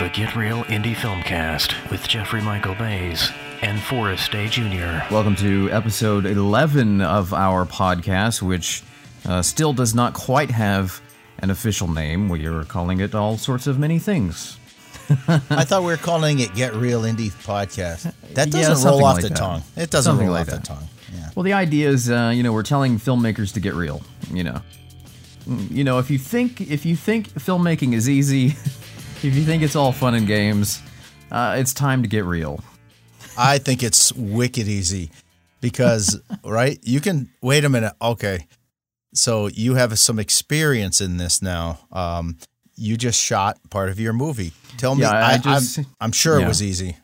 The Get Real Indie Filmcast with Jeffrey Michael Bays and Forrest Day Jr. Welcome to episode 11 of our podcast, which uh, still does not quite have an official name. We are calling it all sorts of many things. I thought we were calling it Get Real Indie Podcast. That doesn't something roll off like the that. tongue. It doesn't Something roll like off that. the tongue. Yeah. Well, the idea is, uh, you know, we're telling filmmakers to get real. You know, Mm, you know, if you think if you think filmmaking is easy, if you think it's all fun and games, uh, it's time to get real. I think it's wicked easy because, right? You can wait a minute. Okay. So you have some experience in this now. Um, you just shot part of your movie. Tell me, Yeah, I am I'm sure yeah. it was easy.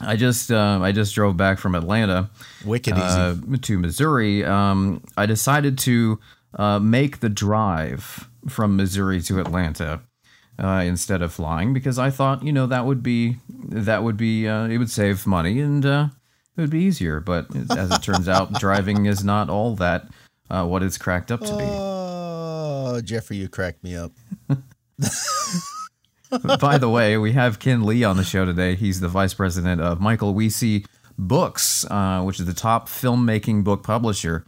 I just uh, I just drove back from Atlanta Wicked easy. uh, to Missouri. Um, I decided to uh, make the drive from Missouri to Atlanta uh, instead of flying because I thought you know that would be that would be uh, it would save money and uh, it would be easier. But as it turns out, driving is not all that uh, what it's cracked up to be. oh, Jeffrey, you cracked me up. By the way, we have Ken Lee on the show today. He's the vice president of Michael Wiese Books, uh, which is the top filmmaking book publisher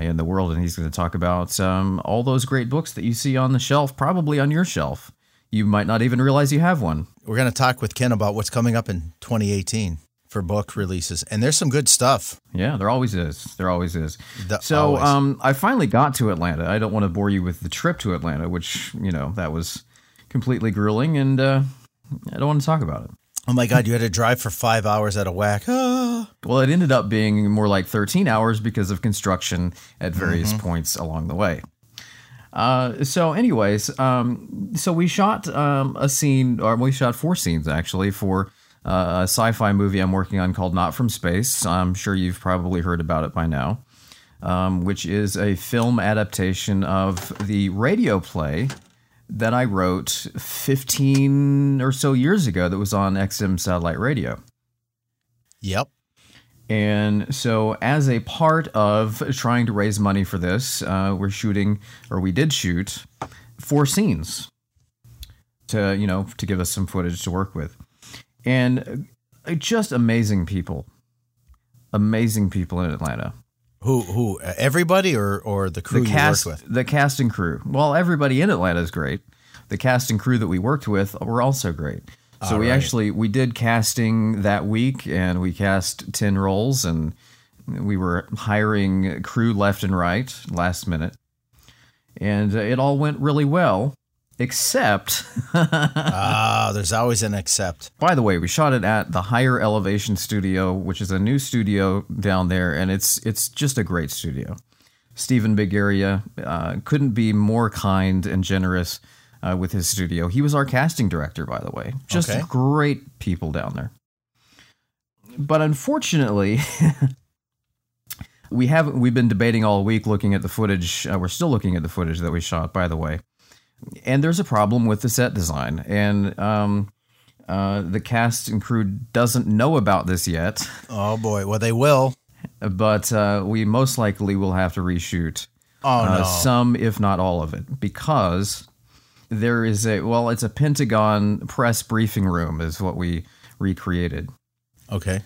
in the world, and he's going to talk about um, all those great books that you see on the shelf, probably on your shelf. You might not even realize you have one. We're going to talk with Ken about what's coming up in 2018 for book releases. And there's some good stuff. Yeah, there always is. There always is. The- so always. um, I finally got to Atlanta. I don't want to bore you with the trip to Atlanta, which you know that was completely grueling, and uh, I don't want to talk about it. Oh my God, you had to drive for five hours at a whack. Ah. Well, it ended up being more like 13 hours because of construction at various points along the way. Uh, so, anyways, um, so we shot um, a scene, or we shot four scenes actually for uh, a sci-fi movie I'm working on called Not from Space. I'm sure you've probably heard about it by now, um, which is a film adaptation of the radio play that I wrote 15 or so years ago that was on XM satellite radio. Yep. And so, as a part of trying to raise money for this, uh, we're shooting, or we did shoot, four scenes to you know to give us some footage to work with, and uh, just amazing people, amazing people in Atlanta. Who? Who? Everybody or or the crew the you cast, worked with? the cast and crew. Well, everybody in Atlanta is great. The cast and crew that we worked with were also great. So All we right. actually we did casting that week, and we cast ten roles, and we were hiring crew left and right last minute, and it all went really well. Except, Ah, there's always an except. by the way, we shot it at the Higher Elevation Studio, which is a new studio down there, and it's it's just a great studio. Stephen Big Area uh, couldn't be more kind and generous uh, with his studio. He was our casting director, by the way. Just Okay. great people down there. But unfortunately, we haven't. We've been debating all week, looking at the footage. Uh, we're still looking at the footage that we shot, by the way. And there's a problem with the set design, and um, uh, the cast and crew doesn't know about this yet. Oh boy. Well, they will. But uh, we most likely will have to reshoot Oh uh, no. some, if not all of it, because there is a well, it's a Pentagon press briefing room, is what we recreated, okay.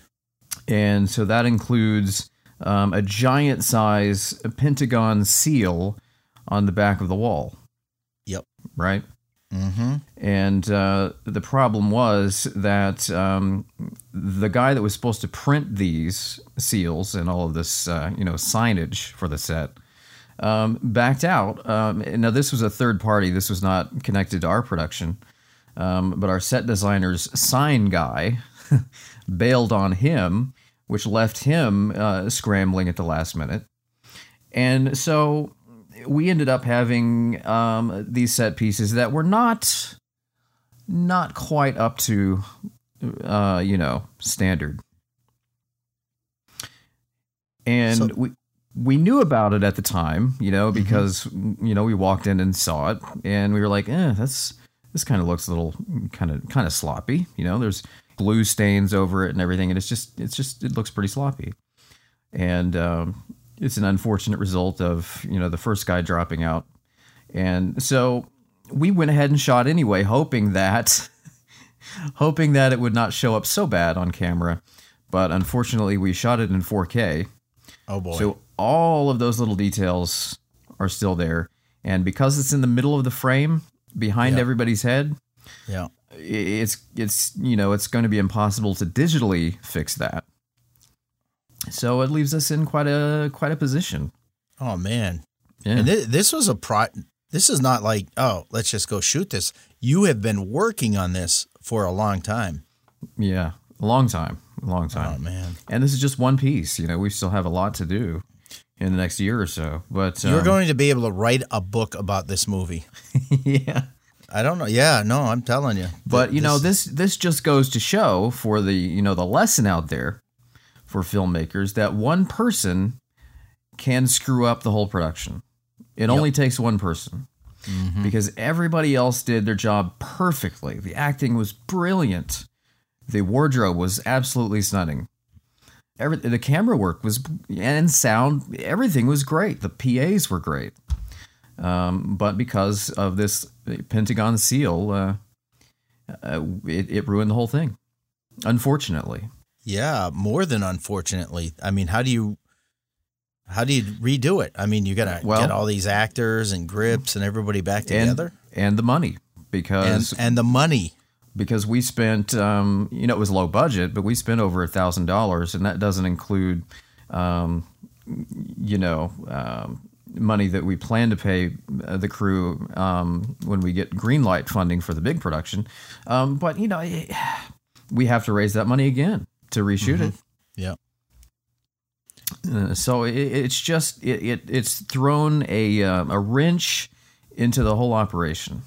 and so that includes um, a giant size Pentagon seal on the back of the wall, Yep. right? Mm-hmm. And uh, the problem was that um, the guy that was supposed to print these seals and all of this, uh, you know, signage for the set, um, backed out. Um, now, this was a third party. This was not connected to our production. Um, but our set designer's sign guy bailed on him, which left him uh, scrambling at the last minute. And so we ended up having um, these set pieces that were not not quite up to uh, you know standard. And So- we we knew about it at the time, you know, because you know we walked in and saw it, and we were like, "Eh, that's this kind of looks a little kind of kind of sloppy." You know, there's glue stains over it and everything, and it's just it's just it looks pretty sloppy. And um, it's an unfortunate result of you know the first guy dropping out, and so we went ahead and shot anyway, hoping that hoping that it would not show up so bad on camera. But unfortunately, we shot it in 4K. Oh boy. So all of those little details are still there. And because it's in the middle of the frame behind Yeah. everybody's head, yeah. it's it's you know, it's going to be impossible to digitally fix that. So it leaves us in quite a quite a position. Oh man. Yeah. And thi- this was a pro. This is not like oh, let's just go shoot this. You have been working on this for a long time. Yeah, a long time, a long Oh time. man. And this is just one piece. You know, we still have a lot to do in the next year or so. But You're um, going to be able to write a book about this movie. yeah. I don't know. Yeah, no, I'm telling you. But you know, this this just goes to show for the you know the lesson out there for filmmakers that one person can screw up the whole production. It only takes one person. Because everybody else did their job perfectly. The acting was brilliant. The wardrobe was absolutely stunning. Every, the camera work was and sound, everything was great. The PAs were great. Um, but because of this Pentagon seal, uh, uh, it, it ruined the whole thing. Unfortunately, Yeah, more than unfortunately. I mean, how do you how do you redo it? I mean, you got to Well- get all these actors and grips and everybody back together. and the money And because and the money. Because we spent um, you know it was low budget, but we spent over a thousand dollars, and that doesn't include um, you know um, money that we plan to pay uh, the crew um, when we get green light funding for the big production. Um, but you know it- we have to raise that money again to reshoot it. Yeah. Uh, so it, it's just it, it it's thrown a uh, a wrench into the whole operation.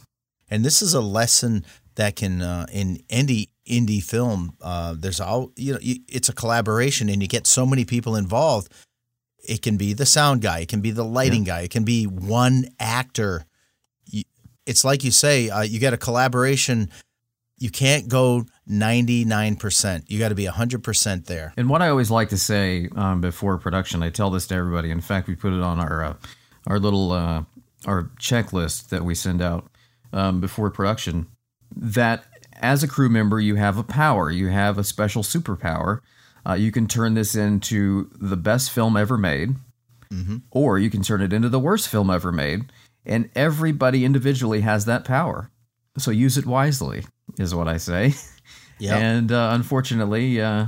And this is a lesson that can uh, in indie indie film. Uh, there's all you know. It's a collaboration, and you get so many people involved. It can be the sound guy, it can be the lighting guy, it can be one actor. It's like you say, uh, you get a collaboration. You can't go ninety nine percent. You got to be hundred percent there. And what I always like to say um, before production, I tell this to everybody. In fact, we put it on our uh, our little uh, our checklist that we send out um, before production. That as a crew member, you have a power, you have a special superpower. Uh, you can turn this into the best film ever made, or you can turn it into the worst film ever made. And everybody individually has that power. So use it wisely, is what I say. Yeah. And uh, unfortunately, uh,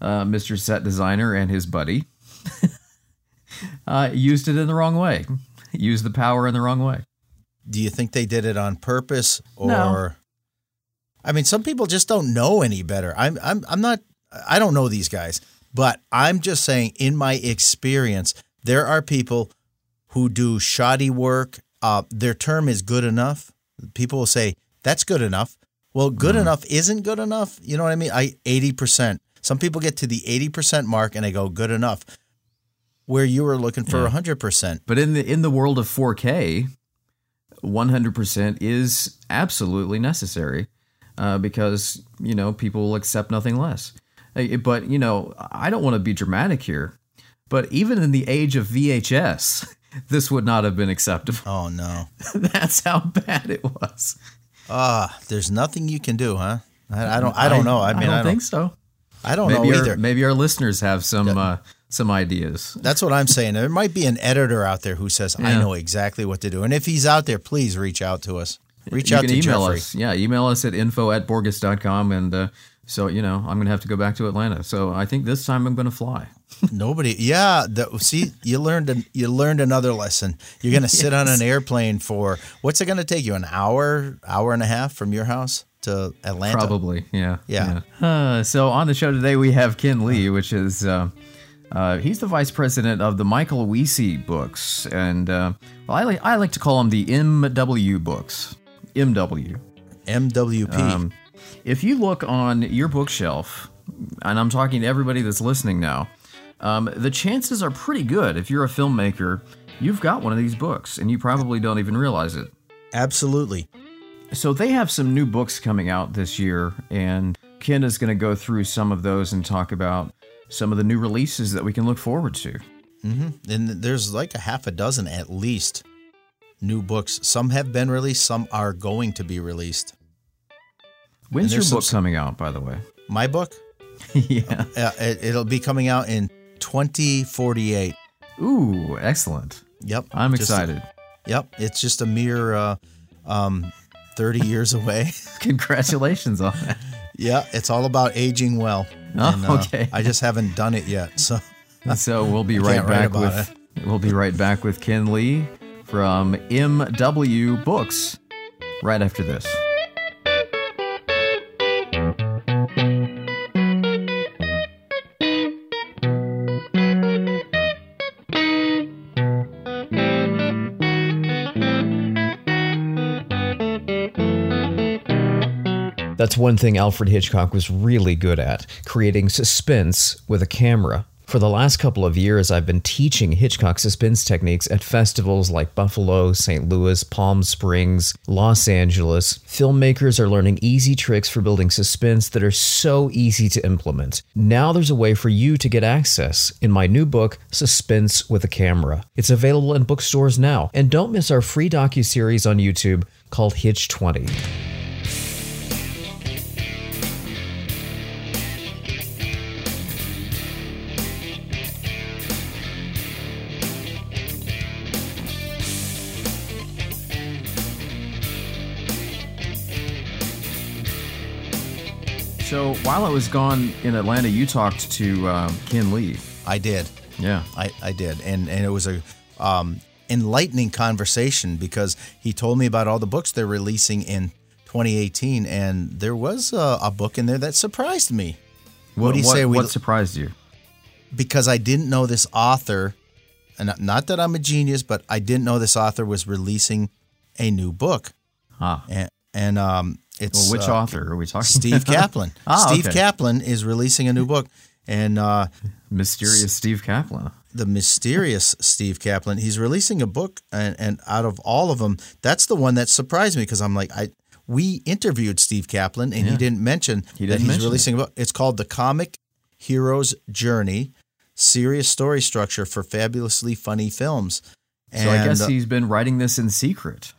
uh, Mr. Set Designer and his buddy uh, used it in the wrong way. Used the power in the wrong way. Do you think they did it on purpose or No. I mean some people just don't know any better. I'm I'm I'm not I don't know these guys, but I'm just saying in my experience there are people who do shoddy work. Uh, their term is good enough. People will say that's good enough. Well, good enough isn't good enough. You know what I mean? I 80%. Some people get to the 80% mark and they go good enough. Where you were looking for 100%. But in the in the world of 4K, 100% is absolutely necessary uh, because you know people will accept nothing less. Uh, But you know, I don't want to be dramatic here, but even in the age of VHS, this would not have been acceptable. Oh no. That's how bad it was. Ah, there's nothing you can do, huh? I, I don't. I don't know. I mean, I don't. think so. I don't maybe know our, either. maybe our listeners have some uh, some ideas. That's what I'm saying. There might be an editor out there who says, "I know exactly what to do." And if he's out there, please reach out to us. Reach you out can to email Jeffrey. us. Yeah, email us at info at borgus.com. And uh, so, you know, I'm going to have to go back to Atlanta. So I think this time I'm going to fly. Nobody. Yeah. The, see, you learned. An, you learned another lesson. You're going to sit on an airplane for what's it going to take you? An hour, hour and a half from your house to Atlanta. Probably. Yeah. Yeah. yeah. Uh, so on the show today, we have Ken Lee, which is. Uh, uh, he's the vice president of the Michael Wiese books, and uh, well, I like I like to call them the MW books. MW. MWP. Um, if you look on your bookshelf, and I'm talking to everybody that's listening now, um, the chances are pretty good if you're a filmmaker, you've got one of these books, and you probably don't even realize it. Absolutely. So they have some new books coming out this year, and Ken is going to go through some of those and talk about some of the new releases that we can look forward to. And there's like a half a dozen at least new books. Some have been released. Some are going to be released. When's your some book coming out, by the way? My book, yeah. uh, it, it'll be coming out in 2048. Ooh, excellent. Yep. I'm Just- excited. Yep. It's just a mere uh, um, 30 years away. Congratulations on that. yeah. It's all about aging well. Oh, uh, okay. I just haven't done it yet. So So we'll be right back with we'll be right back with Ken Lee from MW Books right after this. That's one thing Alfred Hitchcock was really good at creating suspense with a camera. For the last couple of years, I've been teaching Hitchcock suspense techniques at festivals like Buffalo, St. Louis, Palm Springs, Los Angeles. Filmmakers are learning easy tricks for building suspense that are so easy to implement. Now there's a way for you to get access in my new book, Suspense with a Camera. It's available in bookstores now. And don't miss our free docu-series on YouTube called Hitch 20. So while I was gone in Atlanta, you talked to um, Ken Lee. I did. Yeah. I, I did. And, and it was a um, enlightening conversation because he told me about all the books they're releasing in 2018. And there was a, a book in there that surprised me. What, do you say we What surprised you? because I didn't know this author, and not that I'm a genius, but I didn't know this author was releasing a new book, Ah. and and um, it's Well, which uh, author are we talking? Steve Kaplan. Ah, Steve okay. Kaplan is releasing a new book, and uh, Mysterious Steve Kaplan. the mysterious Steve Kaplan. He's releasing a book, and, and out of all of them, that's the one that surprised me because I'm like, I we interviewed Steve Kaplan, and he didn't mention He that didn't he's mention releasing a book. It's called The Comic Hero's Journey: Serious Story Structure for Fabulously Funny Films. So I guess uh, he's been writing this in secret.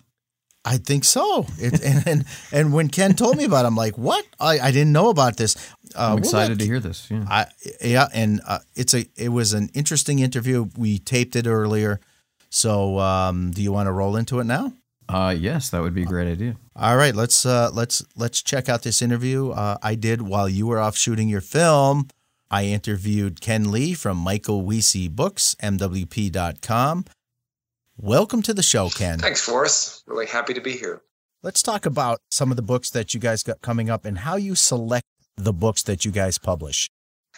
I think so. It, and, and and when Ken told me about, it, I'm like, what? I, I didn't know about this. Uh, I'm we'll excited let to hear this. Yeah. I yeah, and uh, it's a it was an interesting interview. We taped it earlier, so um, do you want to roll into it now? Uh, yes, that would be a great idea. All right, let's uh, let's let's check out this interview uh, I did while you were off shooting your film. I interviewed Ken Lee from Michael Wiese Books, MWP.com. Welcome to the show, Ken. Thanks, Forrest. Really happy to be here. Let's talk about some of the books that you guys got coming up and how you select the books that you guys publish.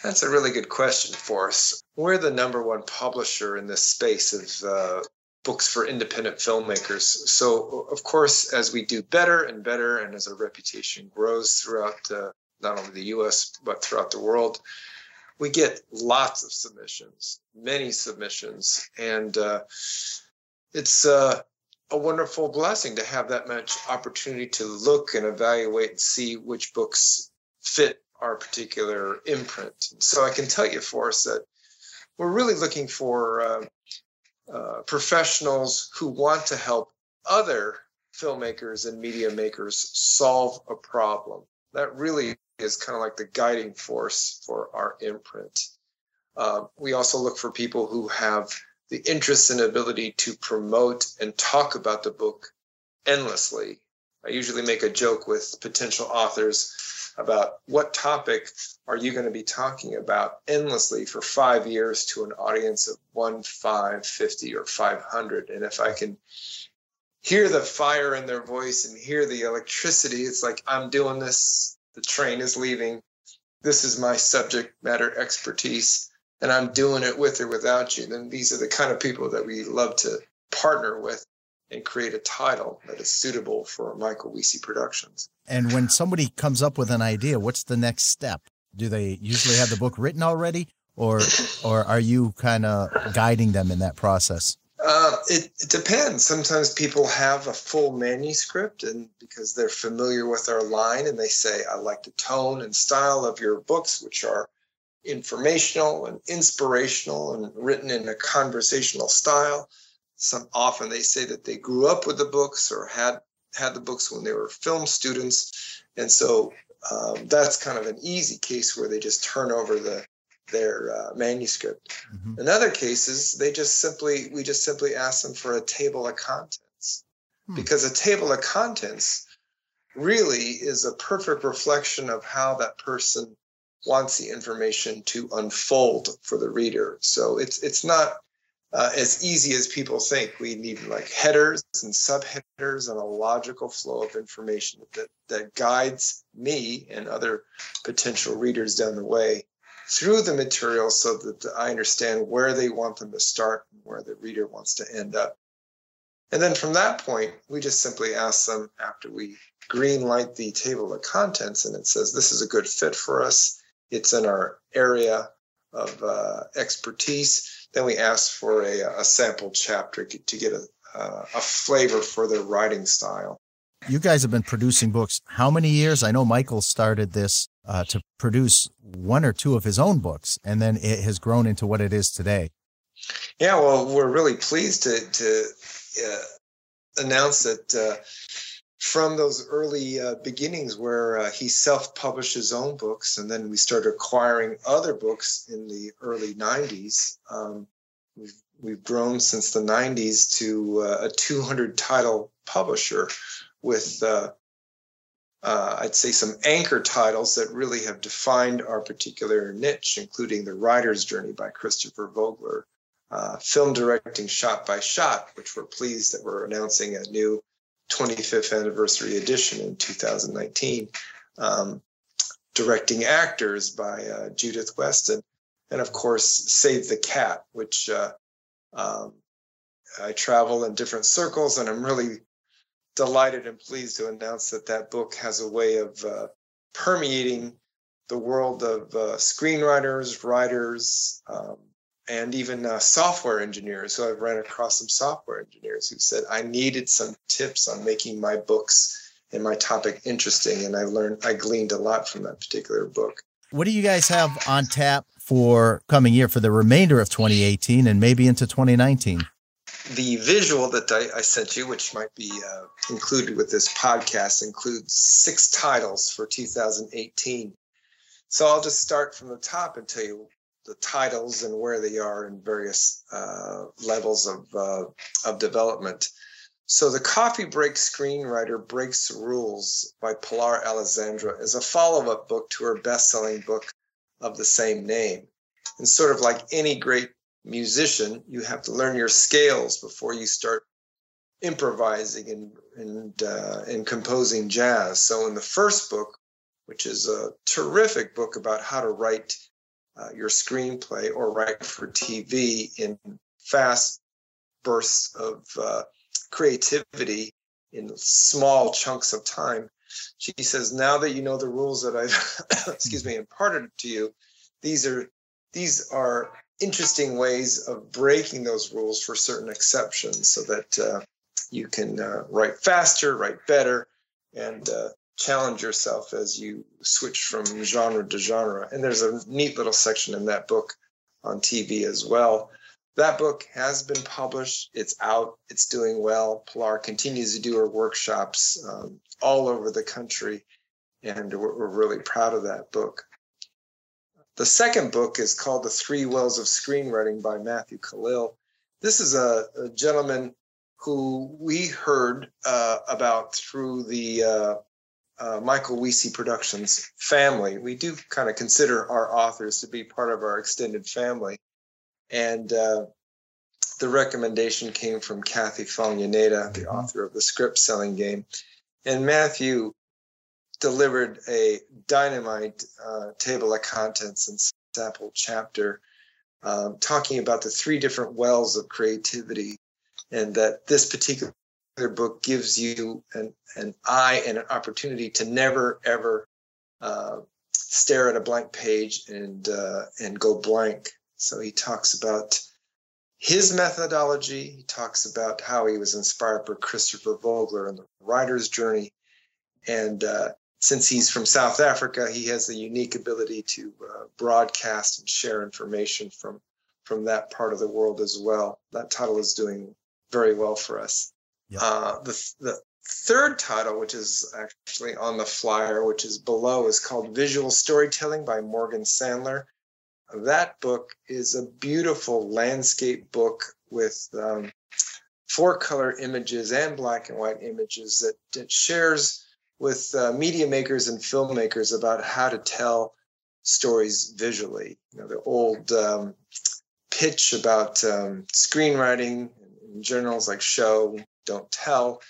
That's a really good question, Forrest. We're the number one publisher in this space of uh, books for independent filmmakers. So, of course, as we do better and better, and as our reputation grows throughout uh, not only the US, but throughout the world, we get lots of submissions, many submissions. And uh, it's uh, a wonderful blessing to have that much opportunity to look and evaluate and see which books fit our particular imprint. So I can tell you, Forrest, that we're really looking for uh, uh, professionals who want to help other filmmakers and media makers solve a problem. That really is kind of like the guiding force for our imprint. Uh, we also look for people who have the interest and ability to promote and talk about the book endlessly. I usually make a joke with potential authors about what topic are you going to be talking about endlessly for five years to an audience of one, five, 50, or 500. And if I can hear the fire in their voice and hear the electricity, it's like I'm doing this, the train is leaving. This is my subject matter expertise, and I'm doing it with or without you. Then these are the kind of people that we love to partner with and create a title that is suitable for Michael Wiese Productions. And when somebody comes up with an idea, what's the next step? Do they usually have the book written already, or or are you kind of guiding them in that process? Uh, it, it depends. Sometimes people have a full manuscript, and because they're familiar with our line, and they say, "I like the tone and style of your books, which are informational and inspirational and written in a conversational style." Some often they say that they grew up with the books or had had the books when they were film students, and so um, that's kind of an easy case where they just turn over the their uh, manuscript. Mm-hmm. In other cases, they just simply we just simply ask them for a table of contents hmm. because a table of contents really is a perfect reflection of how that person wants the information to unfold for the reader. So it's it's not uh, as easy as people think. We need like headers and subheaders and a logical flow of information that that guides me and other potential readers down the way through the material so that I understand where they want them to start and where the reader wants to end up. And then from that point, we just simply ask them after we green light the table of contents and it says this is a good fit for us. It's in our area of uh, expertise. Then we ask for a, a sample chapter to get a, uh, a flavor for their writing style. You guys have been producing books how many years? I know Michael started this uh, to produce one or two of his own books, and then it has grown into what it is today. Yeah, well, we're really pleased to to uh, announce that uh, from those early uh, beginnings where uh, he self-published his own books and then we started acquiring other books in the early 90s um, we've, we've grown since the 90s to uh, a 200 title publisher with uh, uh, I'd say some anchor titles that really have defined our particular niche, including The Writer's Journey by Christopher Vogler, uh, film directing shot by shot, which we're pleased that we're announcing a new 25th anniversary edition in 2019. Um, directing actors by uh, Judith Weston, and of course, Save the Cat, which uh, um, I travel in different circles, and I'm really delighted and pleased to announce that that book has a way of uh, permeating the world of uh, screenwriters, writers, um, and even uh, software engineers who I've ran across some software engineers who said I needed some tips on making my books and my topic interesting. And I learned, I gleaned a lot from that particular book. What do you guys have on tap for coming year for the remainder of 2018 and maybe into 2019? The visual that I, I sent you, which might be uh, included with this podcast, includes six titles for 2018. So I'll just start from the top and tell you the titles and where they are in various uh, levels of uh, of development. So the Coffee Break Screenwriter Breaks Rules by Pilar Alessandra is a follow-up book to her best-selling book of the same name. And sort of like any great musician, you have to learn your scales before you start improvising and and uh, and composing jazz. So in the first book, which is a terrific book about how to write uh, your screenplay or write for TV in fast bursts of uh, creativity in small chunks of time. She says, now that you know the rules that I've, excuse me, imparted to you, these are these are interesting ways of breaking those rules for certain exceptions, so that uh, you can uh, write faster, write better, and uh, challenge yourself as you switch from genre to genre. And there's a neat little section in that book on TV as well. That book has been published. It's out. It's doing well. Pilar continues to do her workshops um, all over the country, and we're, we're really proud of that book. The second book is called The Three Wells of Screenwriting by Matthew Kalil. This is a, a gentleman who we heard uh, about through the uh, uh, Michael Wiese Productions family. We do kind of consider our authors to be part of our extended family. And uh, the recommendation came from Kathie Fong Yoneda, the mm-hmm. author of the script selling game. And Matthew delivered a dynamite uh, table of contents and sample chapter um, talking about the three different wells of creativity and that this particular book gives you an, an eye and an opportunity to never ever uh, stare at a blank page and uh, and go blank. So he talks about his methodology. He talks about how he was inspired by Christopher Vogler and the writer's journey. And uh, since he's from South Africa, he has the unique ability to uh, broadcast and share information from from that part of the world as well. That title is doing very well for us. Yep. Uh, the, the third title, which is actually on the flyer, which is below, is called Visual Storytelling by Morgan Sandler. That book is a beautiful landscape book with um, four color images and black and white images that, that shares with uh, media makers and filmmakers about how to tell stories visually. You know, the old um, pitch about um, screenwriting in journals like Show, Don't Tell.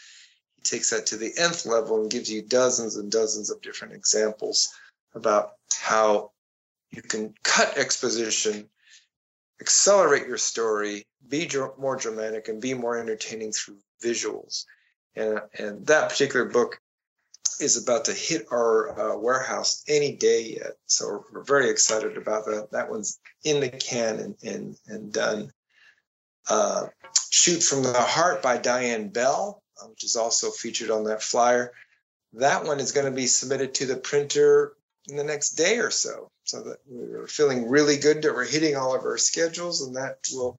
He takes that to the nth level and gives you dozens and dozens of different examples about how you can cut exposition, accelerate your story, be dr- more dramatic, and be more entertaining through visuals. And, and that particular book is about to hit our uh, warehouse any day yet. So we're very excited about that. That one's in the can and, and, and done. Uh, Shoot from the Heart by Diane Bell, uh, which is also featured on that flyer. That one is going to be submitted to the printer in the next day or so. So that we're feeling really good that we're hitting all of our schedules, and that will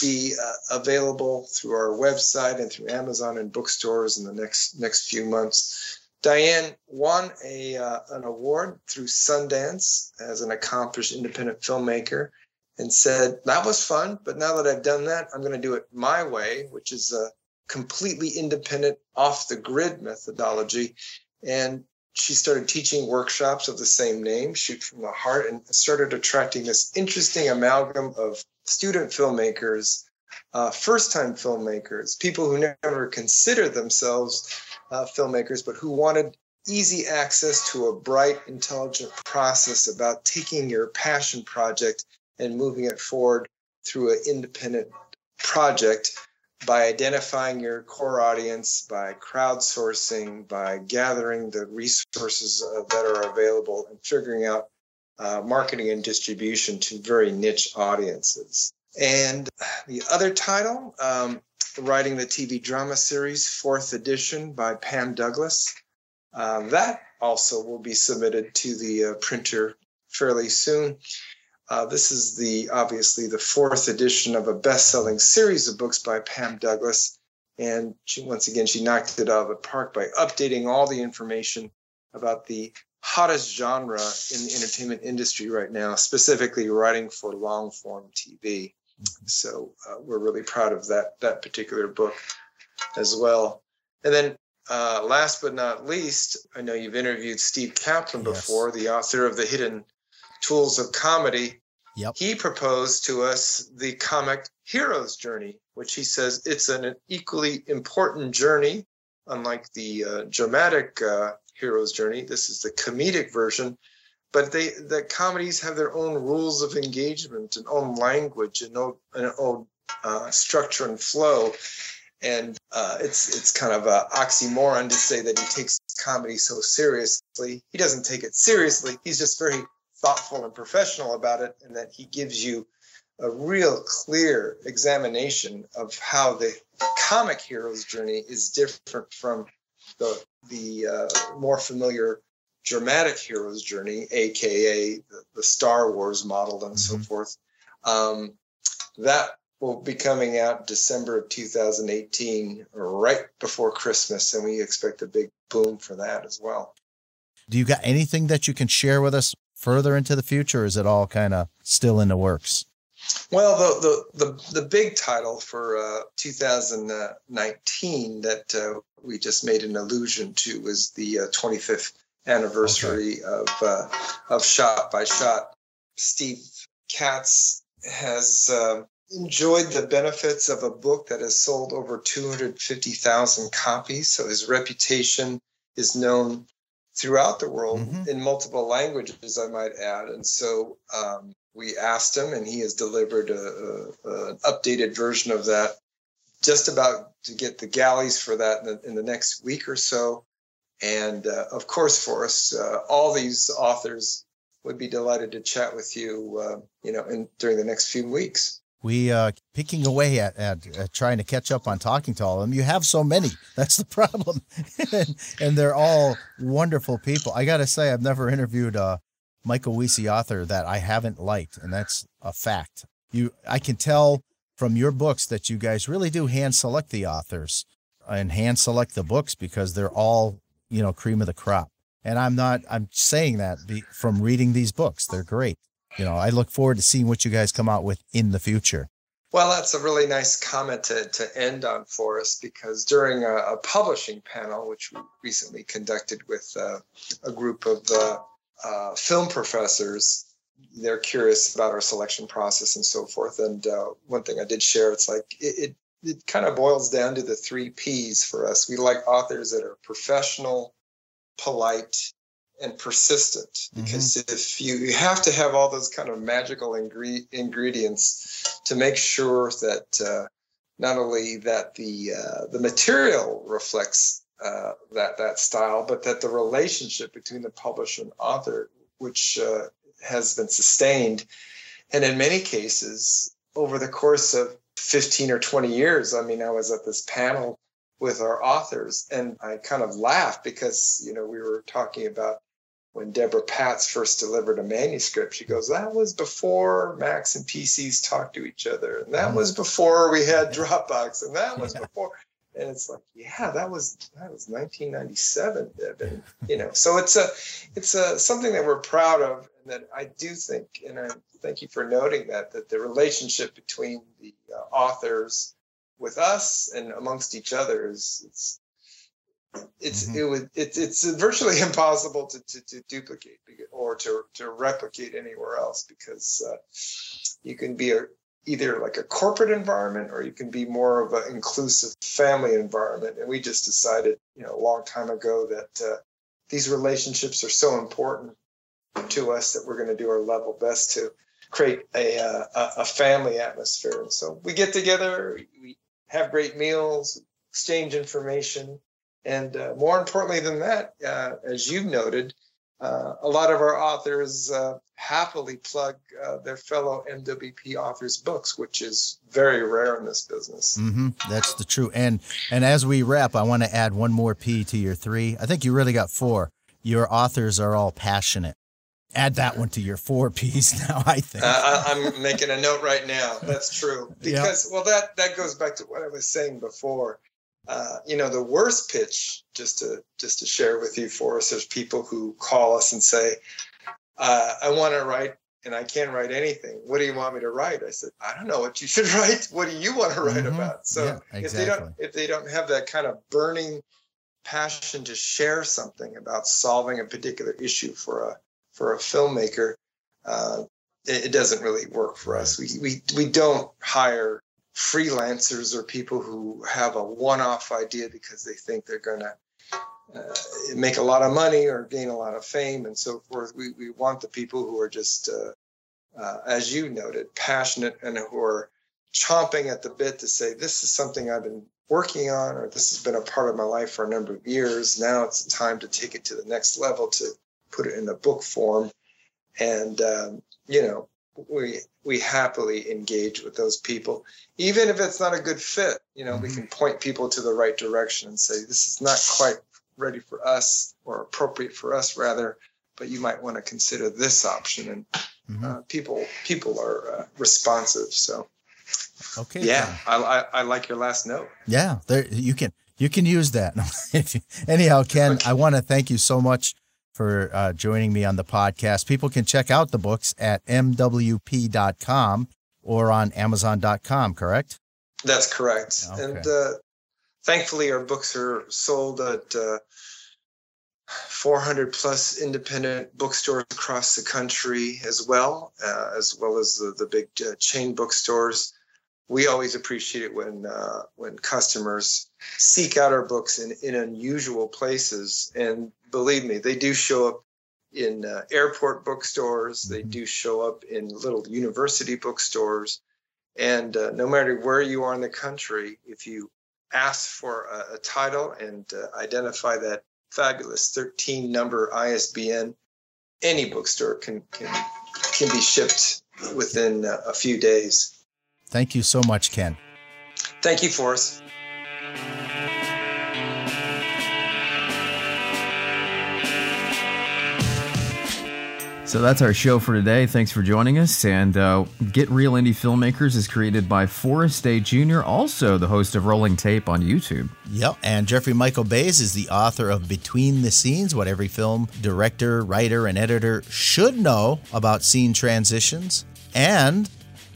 be uh, available through our website and through Amazon and bookstores in the next next few months. Diane won a uh, an award through Sundance as an accomplished independent filmmaker, and said that was fun. But now that I've done that, I'm going to do it my way, which is a completely independent, off the grid methodology. And she started teaching workshops of the same name, Shoot from the Heart, and started attracting this interesting amalgam of student filmmakers, uh, first time filmmakers, people who never considered themselves uh, filmmakers, but who wanted easy access to a bright, intelligent process about taking your passion project and moving it forward through an independent project by identifying your core audience, by crowdsourcing, by gathering the resources uh, that are available, and figuring out uh, marketing and distribution to very niche audiences. And the other title, um, writing the TV drama series, fourth edition by Pam Douglas. Um, that also will be submitted to the uh, printer fairly soon. Uh, this is the obviously the fourth edition of a best-selling series of books by Pam Douglas, and she, once again she knocked it out of the park by updating all the information about the hottest genre in the entertainment industry right now, specifically writing for long-form TV. So uh, we're really proud of that that particular book as well. And then uh, last but not least, I know you've interviewed Steve Kaplan before, yes. the author of the Hidden tools of comedy. Yep. He proposed to us the comic hero's journey, which he says it's an equally important journey, unlike the uh, dramatic uh, hero's journey. This is the comedic version, but they the comedies have their own rules of engagement and own language and own, and own uh, structure and flow. And uh, it's it's kind of an oxymoron to say that he takes comedy so seriously. He doesn't take it seriously. He's just very thoughtful and professional about it, and that he gives you a real clear examination of how the comic hero's journey is different from the the uh, more familiar dramatic hero's journey, aka the, the Star Wars model and mm-hmm. so forth. Um, that will be coming out December of 2018, right before Christmas, and we expect a big boom for that as well. Do you got anything that you can share with us further into the future? is it all kind of still in the works? Well, the the the, the big title for uh, 2019 that uh, we just made an allusion to was the uh, 25th anniversary okay. of uh, of Shot by Shot. Steve Katz has uh, enjoyed the benefits of a book that has sold over 250,000 copies. So his reputation is known throughout the world mm-hmm. in multiple languages, I might add. And so um, we asked him, and he has delivered an updated version of that, just about to get the galleys for that in the, in the next week or so. And uh, of course, Forrest, uh, all these authors would be delighted to chat with you, uh, you know, in, during the next few weeks we uh picking away at, at, at, trying to catch up on talking to all of them you have so many that's the problem and, and, they're all wonderful people i gotta say i've never interviewed a michael Wiese author that i haven't liked and that's a fact you i can tell from your books that you guys really do hand select the authors and hand select the books because they're all you know cream of the crop. And I'm not I'm saying that from reading these books. They're great. You know, I look forward to seeing what you guys come out with in the future. Well, that's a really nice comment to, to end on for us because during a, a publishing panel, which we recently conducted with uh, a group of uh, uh, film professors, they're curious about our selection process and so forth. And uh, one thing I did share, it's like it, it, it kind of boils down to the three P's for us. We like authors that are professional, polite, and persistent because mm-hmm. if you, you have to have all those kind of magical ingre- ingredients to make sure that uh, not only that the uh, the material reflects uh, that that style, but that the relationship between the publisher and author, which uh, has been sustained, and in many cases over the course of 15 or 20 years. I mean, I was at this panel with our authors and I kind of laughed because, you know, we were talking about when Deborah Patz first delivered a manuscript, she goes, That was before Macs and PCs talked to each other. And that was before we had Dropbox. And that was before. And it's like, yeah, that was that was 1997, Deb. And, you know, so it's a it's a something that we're proud of, and that I do think, and I thank you for noting that that the relationship between the uh, authors with us and amongst each other is it's it's mm-hmm. it would it, it's virtually impossible to, to, to, duplicate or to, to replicate anywhere else because uh, you can be a, either like a corporate environment or you can be more of an inclusive family environment and we just decided you know a long time ago that uh, these relationships are so important to us that we're going to do our level best to create a, uh, a family atmosphere and so we get together we have great meals exchange information and uh, more importantly than that, uh, as you've noted, uh, a lot of our authors uh, happily plug uh, their fellow MWP authors' books, which is very rare in this business. Mm-hmm. That's the true. And and as we wrap, I want to add one more P to your three. I think you really got four. Your authors are all passionate. Add that one to your four P's now. I think uh, I'm making a note right now. That's true because yep. well, that that goes back to what I was saying before uh, you know, the worst pitch, just to just to share with you, for us, there's people who call us and say, uh, "I want to write, and I can't write anything. What do you want me to write?" I said, "I don't know what you should write. What do you want to write mm-hmm. about?" So yeah, exactly. if they don't if they don't have that kind of burning passion to share something about solving a particular issue for a for a filmmaker, uh, it, it, doesn't really work for us. We we we don't hire freelancers or people who have a one-off idea because they think they're going to uh, make a lot of money or gain a lot of fame and so forth. We, we want the people who are just, uh, uh, as you noted, passionate and who are chomping at the bit to say, this is something I've been working on or this has been a part of my life for a number of years. Now it's time to take it to the next level to put it in a book form. And, um, you know, we we happily engage with those people even if it's not a good fit you know mm-hmm. we can point people to the right direction and say this is not quite ready for us or appropriate for us rather but you might want to consider this option and mm-hmm. uh, people people are uh, responsive so okay yeah I, I, I like your last note yeah there you can you can use that anyhow ken okay. i want to thank you so much for uh, joining me on the podcast. People can check out the books at mwp.com or on amazon.com, correct? That's correct. Okay. And uh, thankfully, our books are sold at uh, 400 plus independent bookstores across the country as well, uh, as well as the, the big uh, chain bookstores we always appreciate it when uh, when customers seek out our books in, in unusual places. And believe me, they do show up in uh, airport bookstores. They mm-hmm. do show up in little university bookstores. And uh, no matter where you are in the country, if you ask for a, a title and uh, identify that fabulous 13 number ISBN, any bookstore can can can be shipped within uh, a few days. Thank you so much, Ken. Thank you, Forrest. So that's our show for today. Thanks for joining us. And uh, Get Real Indie Filmmakers is created by Forrest Day Jr., also the host of Rolling Tape on YouTube. Yep. And Jeffrey Michael Bays is the author of Between the Scenes What Every Film Director, Writer, and Editor Should Know About Scene Transitions. And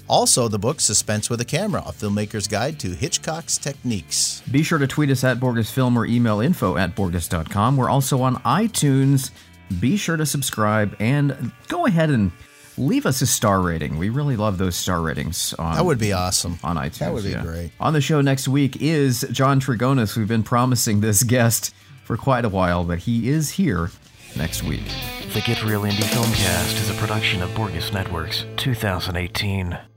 also, the book Suspense with a Camera, a filmmaker's guide to Hitchcock's techniques. Be sure to tweet us at BorgusFilm or email info at Borgus.com. We're also on iTunes be sure to subscribe and go ahead and leave us a star rating. We really love those star ratings. On, that would be awesome. On iTunes. That would be yeah. great. On the show next week is John Trigonis. We've been promising this guest for quite a while, but he is here next week. The Get Real Indie Filmcast is a production of Borgus Networks, 2018.